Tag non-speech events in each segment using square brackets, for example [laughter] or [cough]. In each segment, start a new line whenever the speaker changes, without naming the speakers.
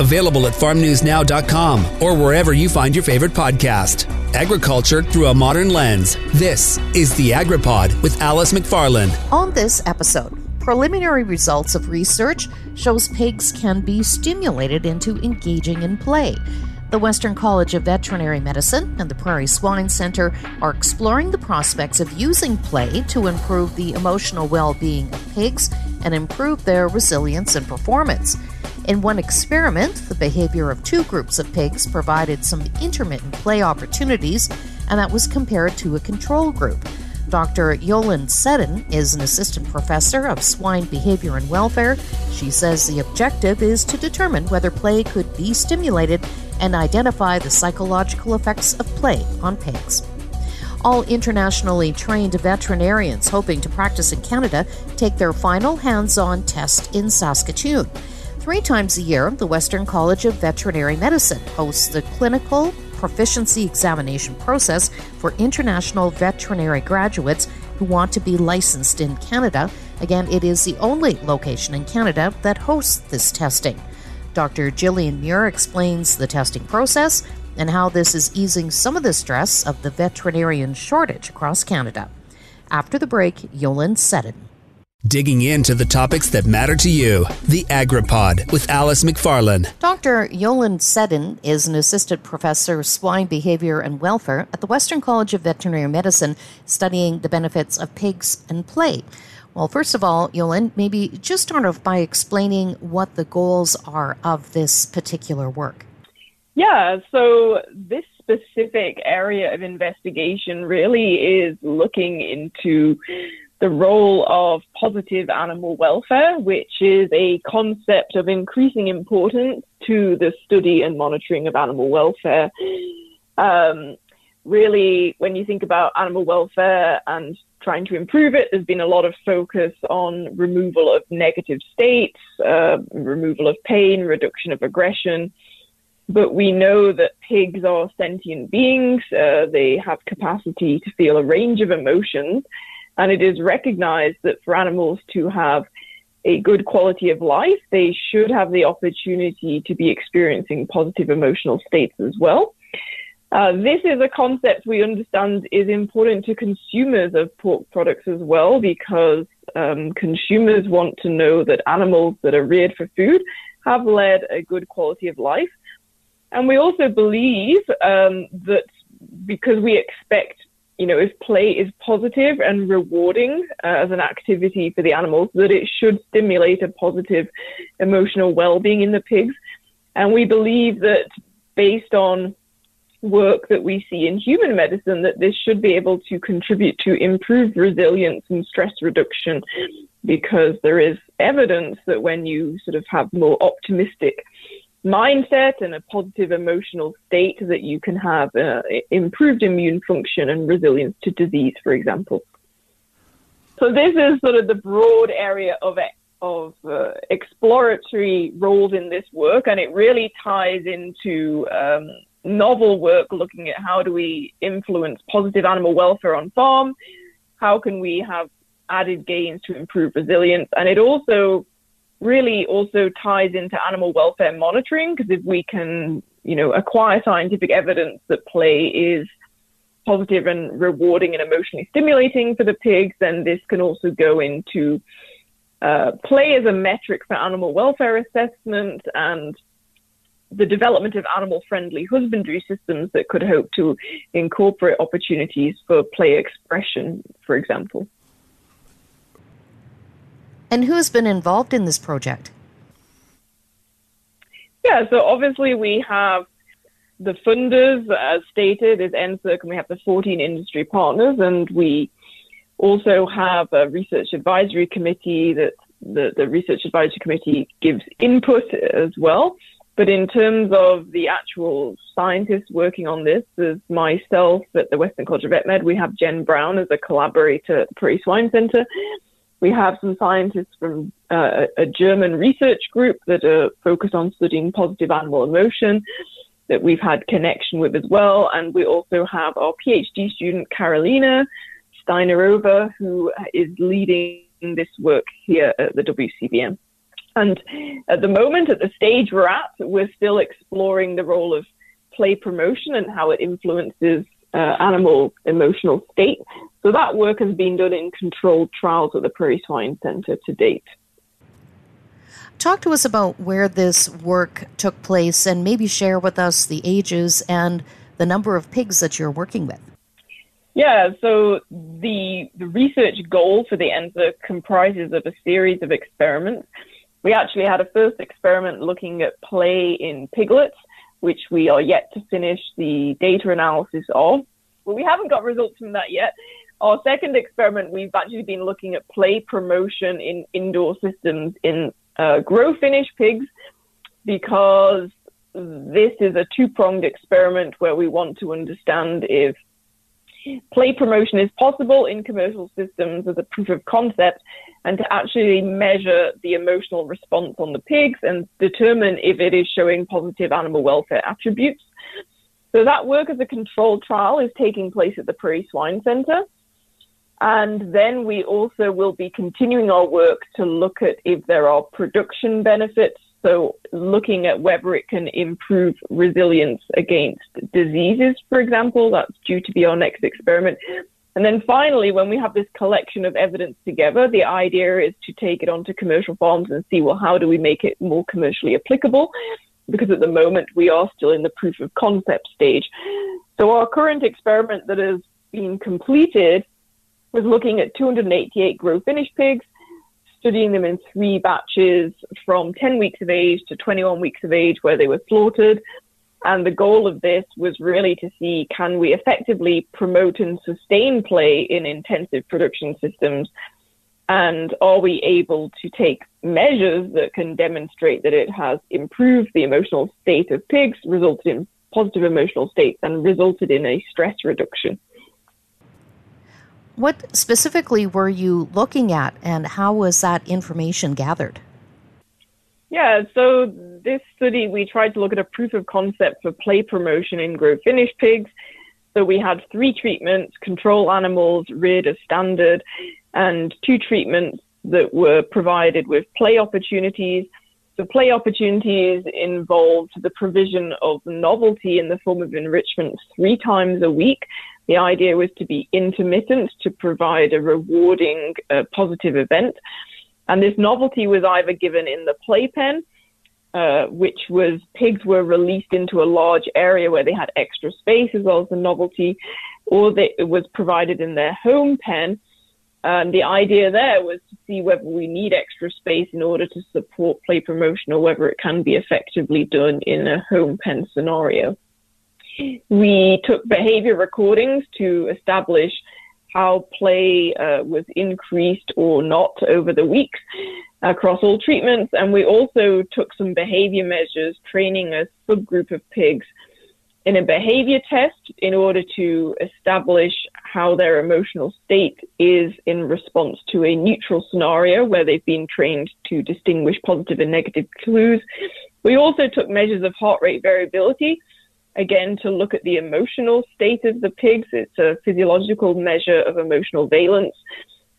Available at farmnewsnow.com or wherever you find your favorite podcast. Agriculture through a modern lens. This is the AgriPod with Alice McFarland.
On this episode, preliminary results of research shows pigs can be stimulated into engaging in play. The Western College of Veterinary Medicine and the Prairie Swine Center are exploring the prospects of using play to improve the emotional well being of pigs and improve their resilience and performance. In one experiment, the behavior of two groups of pigs provided some intermittent play opportunities, and that was compared to a control group. Dr. Yolande Seddon is an assistant professor of swine behavior and welfare. She says the objective is to determine whether play could be stimulated and identify the psychological effects of play on pigs. All internationally trained veterinarians hoping to practice in Canada take their final hands on test in Saskatoon. Three times a year, the Western College of Veterinary Medicine hosts the clinical proficiency examination process for international veterinary graduates who want to be licensed in Canada. Again, it is the only location in Canada that hosts this testing. Dr. Gillian Muir explains the testing process and how this is easing some of the stress of the veterinarian shortage across Canada. After the break, Yolande Seddon.
Digging into the topics that matter to you. The AgriPod with Alice McFarland.
Dr. Yolande Seddon is an assistant professor of swine behavior and welfare at the Western College of Veterinary Medicine, studying the benefits of pigs and play. Well, first of all, Yolande, maybe just start off by explaining what the goals are of this particular work.
Yeah, so this specific area of investigation really is looking into the role of positive animal welfare, which is a concept of increasing importance to the study and monitoring of animal welfare. Um, really, when you think about animal welfare and trying to improve it, there's been a lot of focus on removal of negative states, uh, removal of pain, reduction of aggression. But we know that pigs are sentient beings. Uh, they have capacity to feel a range of emotions. And it is recognized that for animals to have a good quality of life, they should have the opportunity to be experiencing positive emotional states as well. Uh, this is a concept we understand is important to consumers of pork products as well because um, consumers want to know that animals that are reared for food have led a good quality of life. And we also believe um, that because we expect, you know, if play is positive and rewarding uh, as an activity for the animals, that it should stimulate a positive emotional well-being in the pigs. And we believe that based on work that we see in human medicine that this should be able to contribute to improved resilience and stress reduction because there is evidence that when you sort of have more optimistic mindset and a positive emotional state that you can have uh, improved immune function and resilience to disease for example. So this is sort of the broad area of of uh, exploratory roles in this work, and it really ties into um, novel work looking at how do we influence positive animal welfare on farm, how can we have added gains to improve resilience, and it also really also ties into animal welfare monitoring because if we can, you know, acquire scientific evidence that play is positive and rewarding and emotionally stimulating for the pigs, then this can also go into uh, play as a metric for animal welfare assessment and the development of animal friendly husbandry systems that could hope to incorporate opportunities for play expression, for example.
And who has been involved in this project?
Yeah, so obviously we have the funders, as stated, is NSERC, and we have the 14 industry partners, and we also have a research advisory committee that the, the research advisory committee gives input as well. But in terms of the actual scientists working on this, there's myself at the Western College of Vet Med. We have Jen Brown as a collaborator at the Prairie Swine Center. We have some scientists from uh, a German research group that are focused on studying positive animal emotion that we've had connection with as well. And we also have our PhD student, Carolina Steinerova, who is leading this work here at the WCVM. And at the moment, at the stage we're at, we're still exploring the role of play promotion and how it influences uh, animal emotional state. So that work has been done in controlled trials at the Prairie Swine Center to date.
Talk to us about where this work took place and maybe share with us the ages and the number of pigs that you're working with.
Yeah, so the, the research goal for the NSERC comprises of a series of experiments. We actually had a first experiment looking at play in piglets, which we are yet to finish the data analysis of. But we haven't got results from that yet. Our second experiment, we've actually been looking at play promotion in indoor systems in uh, grow finish pigs because this is a two pronged experiment where we want to understand if play promotion is possible in commercial systems as a proof of concept and to actually measure the emotional response on the pigs and determine if it is showing positive animal welfare attributes. So that work as a controlled trial is taking place at the Prairie Swine Center. And then we also will be continuing our work to look at if there are production benefits. So looking at whether it can improve resilience against diseases, for example, that's due to be our next experiment. And then finally, when we have this collection of evidence together, the idea is to take it onto commercial farms and see, well, how do we make it more commercially applicable? Because at the moment we are still in the proof of concept stage. So our current experiment that has been completed was looking at 288 grow finish pigs, studying them in three batches from 10 weeks of age to 21 weeks of age where they were slaughtered. And the goal of this was really to see can we effectively promote and sustain play in intensive production systems? And are we able to take measures that can demonstrate that it has improved the emotional state of pigs, resulted in positive emotional states, and resulted in a stress reduction?
What specifically were you looking at, and how was that information gathered?
Yeah, so this study, we tried to look at a proof of concept for play promotion in grow finish pigs. So we had three treatments, control animals reared as standard, and two treatments that were provided with play opportunities. So play opportunities involved the provision of novelty in the form of enrichment three times a week the idea was to be intermittent to provide a rewarding uh, positive event. And this novelty was either given in the playpen, uh, which was pigs were released into a large area where they had extra space as well as the novelty, or they, it was provided in their home pen. And the idea there was to see whether we need extra space in order to support play promotion or whether it can be effectively done in a home pen scenario. We took behavior recordings to establish how play uh, was increased or not over the weeks across all treatments. And we also took some behavior measures, training a subgroup of pigs in a behavior test in order to establish how their emotional state is in response to a neutral scenario where they've been trained to distinguish positive and negative clues. We also took measures of heart rate variability again to look at the emotional state of the pigs. It's a physiological measure of emotional valence.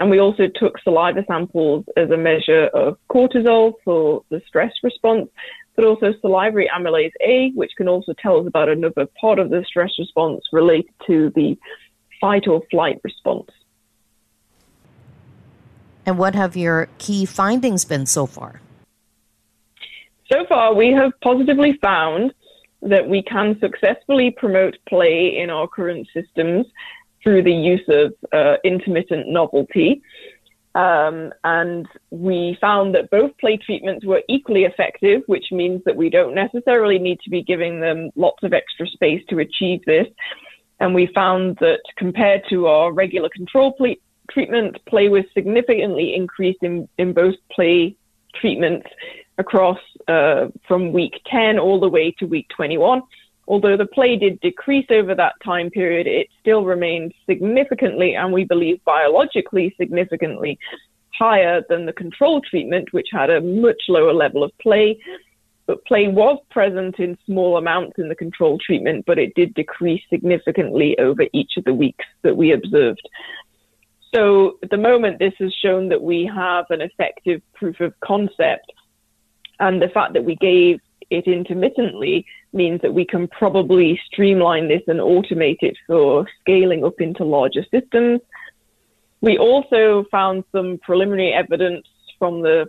And we also took saliva samples as a measure of cortisol for the stress response, but also salivary amylase A, which can also tell us about another part of the stress response related to the fight or flight response.
And what have your key findings been so far?
So far, we have positively found that we can successfully promote play in our current systems through the use of uh, intermittent novelty. Um, and we found that both play treatments were equally effective, which means that we don't necessarily need to be giving them lots of extra space to achieve this. And we found that compared to our regular control play treatment, play was significantly increased in, in both play treatments across uh, from week 10 all the way to week 21. Although the play did decrease over that time period, it still remained significantly, and we believe biologically significantly, higher than the control treatment, which had a much lower level of play. But play was present in small amounts in the control treatment, but it did decrease significantly over each of the weeks that we observed. So at the moment, this has shown that we have an effective proof of concept And the fact that we gave it intermittently means that we can probably streamline this and automate it for scaling up into larger systems. We also found some preliminary evidence from the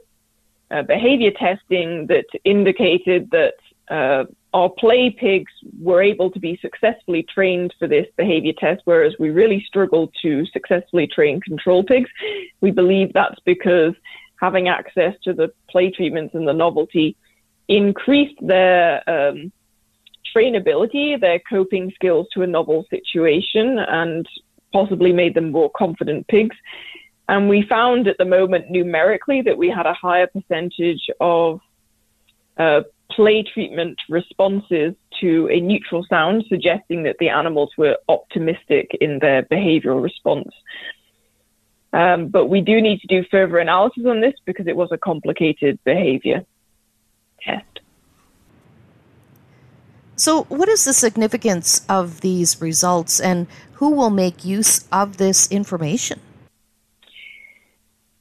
uh, behavior testing that indicated that uh, our play pigs were able to be successfully trained for this behavior test, whereas we really struggled to successfully train control pigs. We believe that's because having access to the play treatments and the novelty increased their um, trainability, their coping skills to a novel situation, and possibly made them more confident pigs. And we found at the moment numerically that we had a higher percentage of uh, play treatment responses to a neutral sound, suggesting that the animals were optimistic in their behavioral response. Um, but we do need to do further analysis on this because it was a complicated behavior test.
So, what is the significance of these results and who will make use of this information?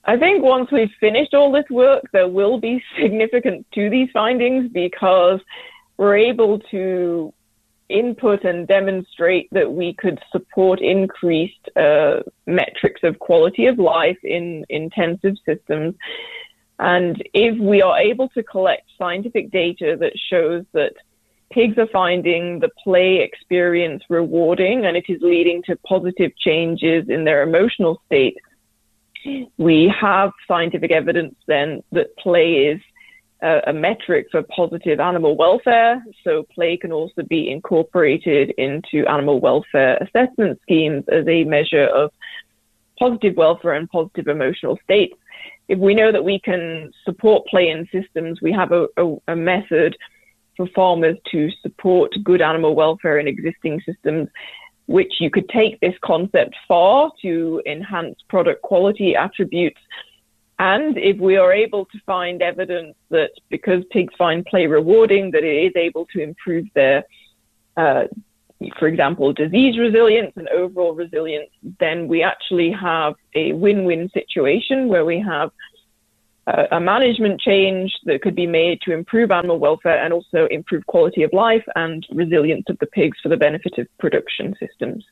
I think once we've finished all this work, there will be [laughs] significance to these findings because we're able to input and demonstrate that we could support increased uh, metrics of quality of life in intensive systems. And if we are able to collect scientific data that shows that pigs are finding the play experience rewarding and it is leading to positive changes in their emotional state, we have scientific evidence then that play is a, a, metric for positive animal welfare. So play can also be incorporated into animal welfare assessment schemes as a measure of positive welfare and positive emotional states. If we know that we can support play in systems, we have a, a, a method for farmers to support good animal welfare in existing systems which you could take this concept far to enhance product quality attributes. And if we are able to find evidence that because pigs find play rewarding, that it is able to improve their, uh, for example, disease resilience and overall resilience, then we actually have a win-win situation where we have a management change that could be made to improve animal welfare and also improve quality of life and resilience of the pigs for the benefit of production systems.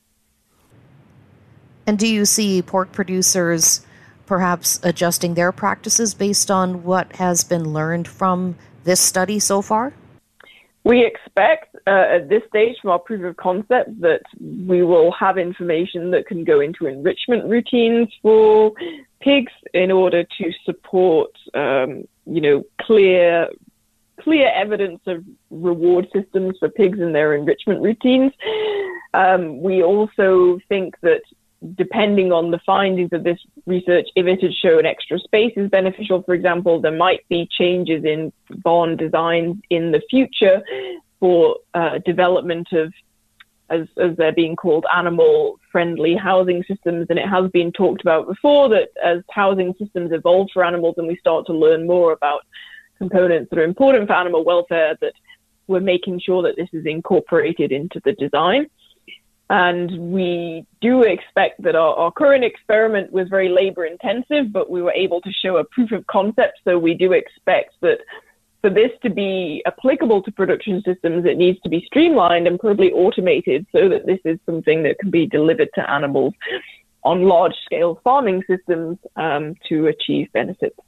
And do you see pork producers perhaps adjusting their practices based on what has been learned from this study so far?
We expect uh, at this stage from our proof of concept that we will have information that can go into enrichment routines for pigs in order to support, um, you know, clear clear evidence of reward systems for pigs in their enrichment routines. Um, we also think that depending on the findings of this research, if it had shown extra space is beneficial, for example, there might be changes in barn designs in the future for uh, development of as, as they're being called, animal friendly housing systems. And it has been talked about before that as housing systems evolve for animals and we start to learn more about components that are important for animal welfare, that we're making sure that this is incorporated into the design. And we do expect that our, our current experiment was very labor intensive, but we were able to show a proof of concept. So we do expect that for this to be applicable to production systems, it needs to be streamlined and probably automated so that this is something that can be delivered to animals on large scale farming systems um, to achieve benefits.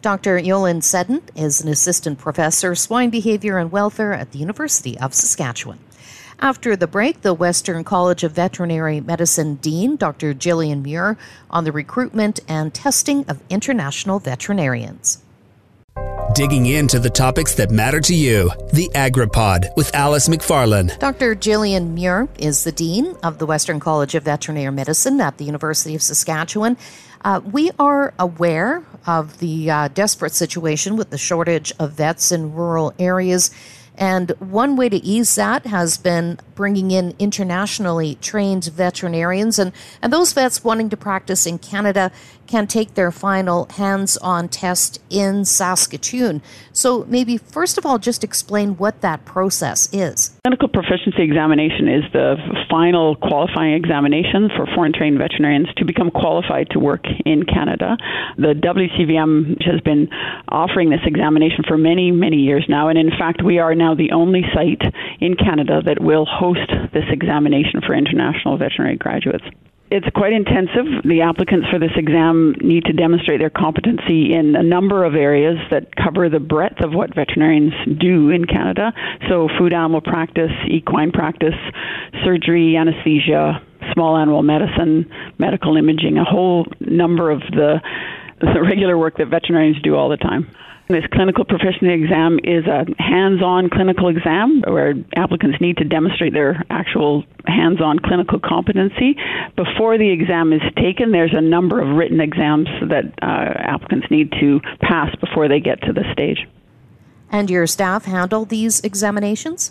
Dr. Yolande Seddon is an assistant professor, swine behavior and welfare at the University of Saskatchewan. After the break, the Western College of Veterinary Medicine Dean, Dr. Gillian Muir, on the recruitment and testing of international veterinarians
digging into the topics that matter to you. The AgriPod with Alice McFarland.
Dr. Gillian Muir is the Dean of the Western College of Veterinary Medicine at the University of Saskatchewan. Uh, we are aware of the uh, desperate situation with the shortage of vets in rural areas And one way to ease that has been bringing in internationally trained veterinarians. And, and those vets wanting to practice in Canada can take their final hands on test in Saskatoon. So, maybe first of all, just explain what that process is.
Clinical proficiency examination is the final qualifying examination for foreign trained veterinarians to become qualified to work in Canada. The WCVM has been offering this examination for many, many years now, and in fact, we are now the only site in Canada that will host this examination for international veterinary graduates it's quite intensive. The applicants for this exam need to demonstrate their competency in a number of areas that cover the breadth of what veterinarians do in Canada. So, food animal practice, equine practice, surgery, anesthesia, small animal medicine, medical imaging, a whole number of the, the regular work that veterinarians do all the time. This clinical proficiency exam is a hands on clinical exam where applicants need to demonstrate their actual hands on clinical competency. Before the exam is taken, there's a number of written exams that uh, applicants need to pass before they get to the stage.
And your staff handle these examinations?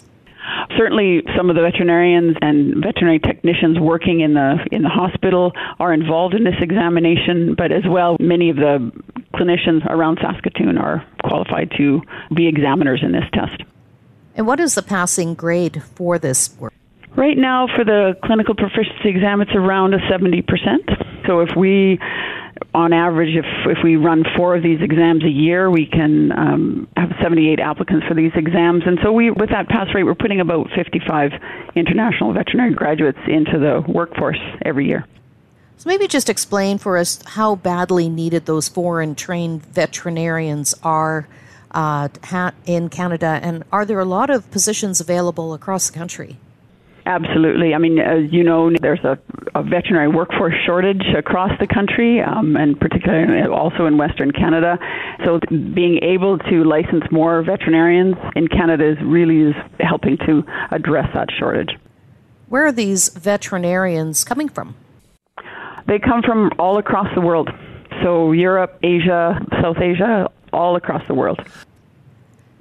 Certainly, some of the veterinarians and veterinary technicians working in the in the hospital are involved in this examination, but as well, many of the clinicians around Saskatoon are qualified to be examiners in this test.
And what is the passing grade for this work?
Right now, for the clinical proficiency exam, it's around a 70%. So if we on average, if, if we run four of these exams a year, we can um, have 78 applicants for these exams. And so, we, with that pass rate, we're putting about 55 international veterinary graduates into the workforce every year.
So, maybe just explain for us how badly needed those foreign trained veterinarians are uh, in Canada, and are there a lot of positions available across the country?
Absolutely. I mean, as you know, there's a, a veterinary workforce shortage across the country, um, and particularly also in Western Canada. So, being able to license more veterinarians in Canada is really is helping to address that shortage.
Where are these veterinarians coming from?
They come from all across the world. So, Europe, Asia, South Asia, all across the world.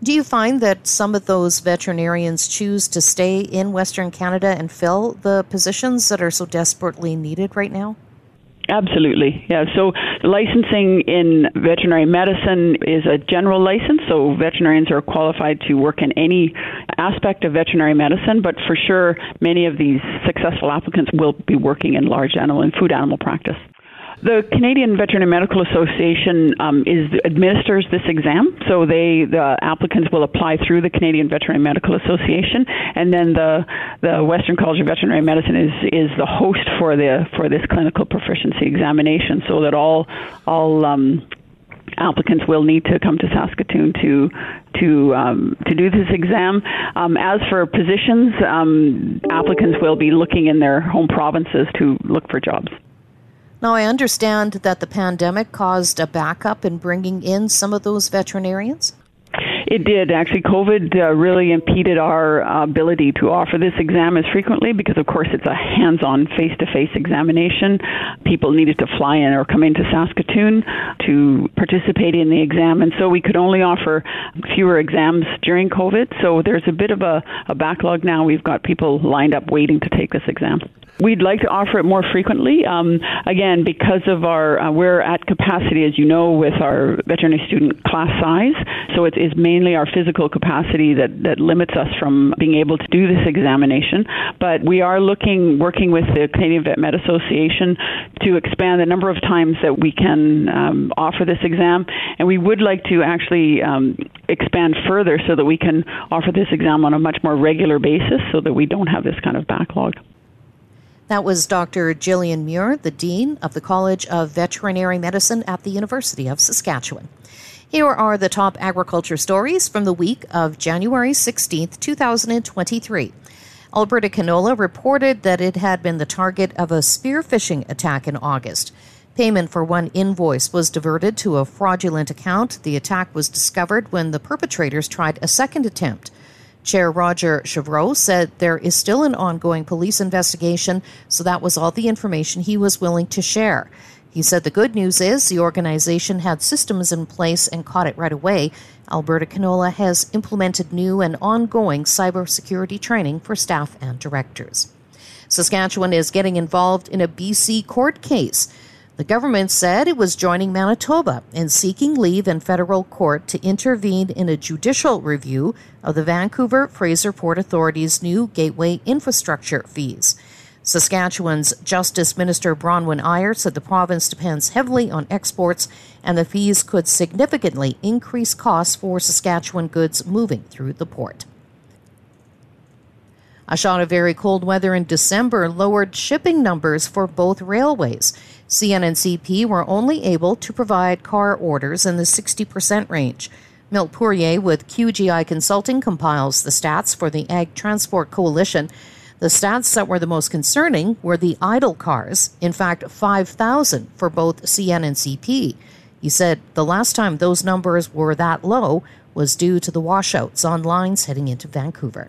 Do you find that some of those veterinarians choose to stay in Western Canada and fill the positions that are so desperately needed right now?
Absolutely, yeah. So licensing in veterinary medicine is a general license, so veterinarians are qualified to work in any aspect of veterinary medicine, but for sure, many of these successful applicants will be working in large animal and food animal practice. The Canadian Veterinary Medical Association um, is administers this exam, so they the applicants will apply through the Canadian Veterinary Medical Association, and then the the Western College of Veterinary Medicine is is the host for the for this clinical proficiency examination, so that all all um, applicants will need to come to Saskatoon to to um, to do this exam. Um, as for positions, um, applicants will be looking in their home provinces to look for jobs.
Now, I understand that the pandemic caused a backup in bringing in some of those veterinarians.
It did. Actually, COVID uh, really impeded our uh, ability to offer this exam as frequently because, of course, it's a hands on, face to face examination. People needed to fly in or come into Saskatoon to participate in the exam, and so we could only offer fewer exams during COVID. So there's a bit of a, a backlog now. We've got people lined up waiting to take this exam. We'd like to offer it more frequently. Um, again, because of our, uh, we're at capacity, as you know, with our veterinary student class size. So it is mainly our physical capacity that, that limits us from being able to do this examination. But we are looking, working with the Canadian Vet Med Association to expand the number of times that we can um, offer this exam. And we would like to actually um, expand further so that we can offer this exam on a much more regular basis so that we don't have this kind of backlog.
That was Dr. Gillian Muir, the Dean of the College of Veterinary Medicine at the University of Saskatchewan. Here are the top agriculture stories from the week of January 16, 2023. Alberta Canola reported that it had been the target of a spear phishing attack in August. Payment for one invoice was diverted to a fraudulent account. The attack was discovered when the perpetrators tried a second attempt. Chair Roger Chevraux said there is still an ongoing police investigation, so that was all the information he was willing to share. He said the good news is the organization had systems in place and caught it right away. Alberta Canola has implemented new and ongoing cybersecurity training for staff and directors. Saskatchewan is getting involved in a BC court case. The government said it was joining Manitoba in seeking leave in federal court to intervene in a judicial review of the Vancouver Fraser Port Authority's new gateway infrastructure fees. Saskatchewan's Justice Minister Bronwyn Eyre said the province depends heavily on exports and the fees could significantly increase costs for Saskatchewan goods moving through the port. A shot of very cold weather in December lowered shipping numbers for both railways. CN and CP were only able to provide car orders in the 60% range. Milt Poirier with QGI Consulting compiles the stats for the Ag Transport Coalition. The stats that were the most concerning were the idle cars, in fact, 5,000 for both CN and CP. He said the last time those numbers were that low was due to the washouts on lines heading into Vancouver.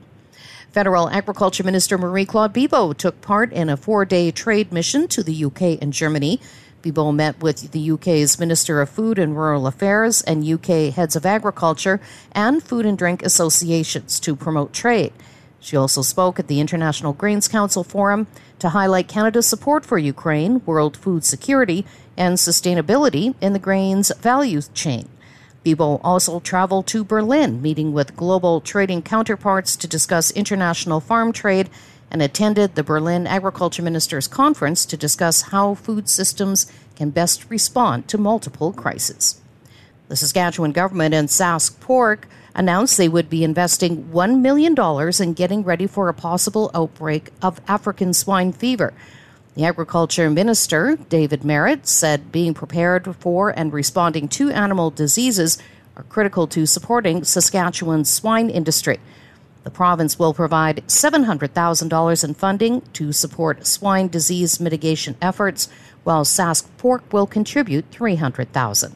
Federal Agriculture Minister Marie Claude Bibeau took part in a four day trade mission to the UK and Germany. Bibeau met with the UK's Minister of Food and Rural Affairs and UK heads of agriculture and food and drink associations to promote trade. She also spoke at the International Grains Council Forum to highlight Canada's support for Ukraine, world food security, and sustainability in the grains value chain. Bibeau also traveled to Berlin, meeting with global trading counterparts to discuss international farm trade, and attended the Berlin Agriculture Ministers Conference to discuss how food systems can best respond to multiple crises. The Saskatchewan government and Sask Pork announced they would be investing $1 million in getting ready for a possible outbreak of African swine fever. The Agriculture Minister, David Marit, said being prepared for and responding to animal diseases are critical to supporting Saskatchewan's swine industry. The province will provide $700,000 in funding to support swine disease mitigation efforts, while Sask Pork will contribute $300,000.